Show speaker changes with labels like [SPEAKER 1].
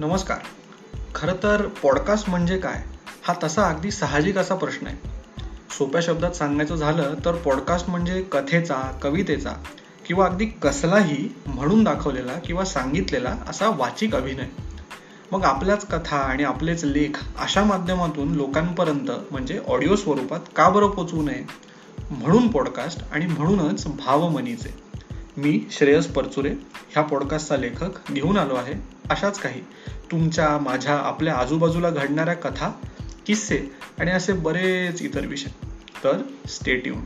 [SPEAKER 1] नमस्कार. खरं तर पॉडकास्ट म्हणजे काय? हा तसा अगदी साहजिक असा प्रश्न आहे. सोप्या शब्दात सांगायचं झालं तर पॉडकास्ट म्हणजे कथेचा कवितेचा किंवा अगदी कसलाही म्हणून दाखवलेला किंवा सांगितलेला असा वाचिक अभिनय. मग आपल्याच कथा आणि आपलेच लेख अशा माध्यमातून लोकांपर्यंत म्हणजे ऑडिओ स्वरूपात का बरं पोचवू नये? म्हणून पॉडकास्ट आणि म्हणूनच भावमनीचे. मी श्रेयस परचुरे ह्या पॉडकास्टचा लेखक घेऊन आलो आहे. अशाच काही तुमच्या माझ्या आपल्या आजूबाजूला घडणाऱ्या कथा किस्से आणि असे बरेच इतर विषय. तर स्टेट्यून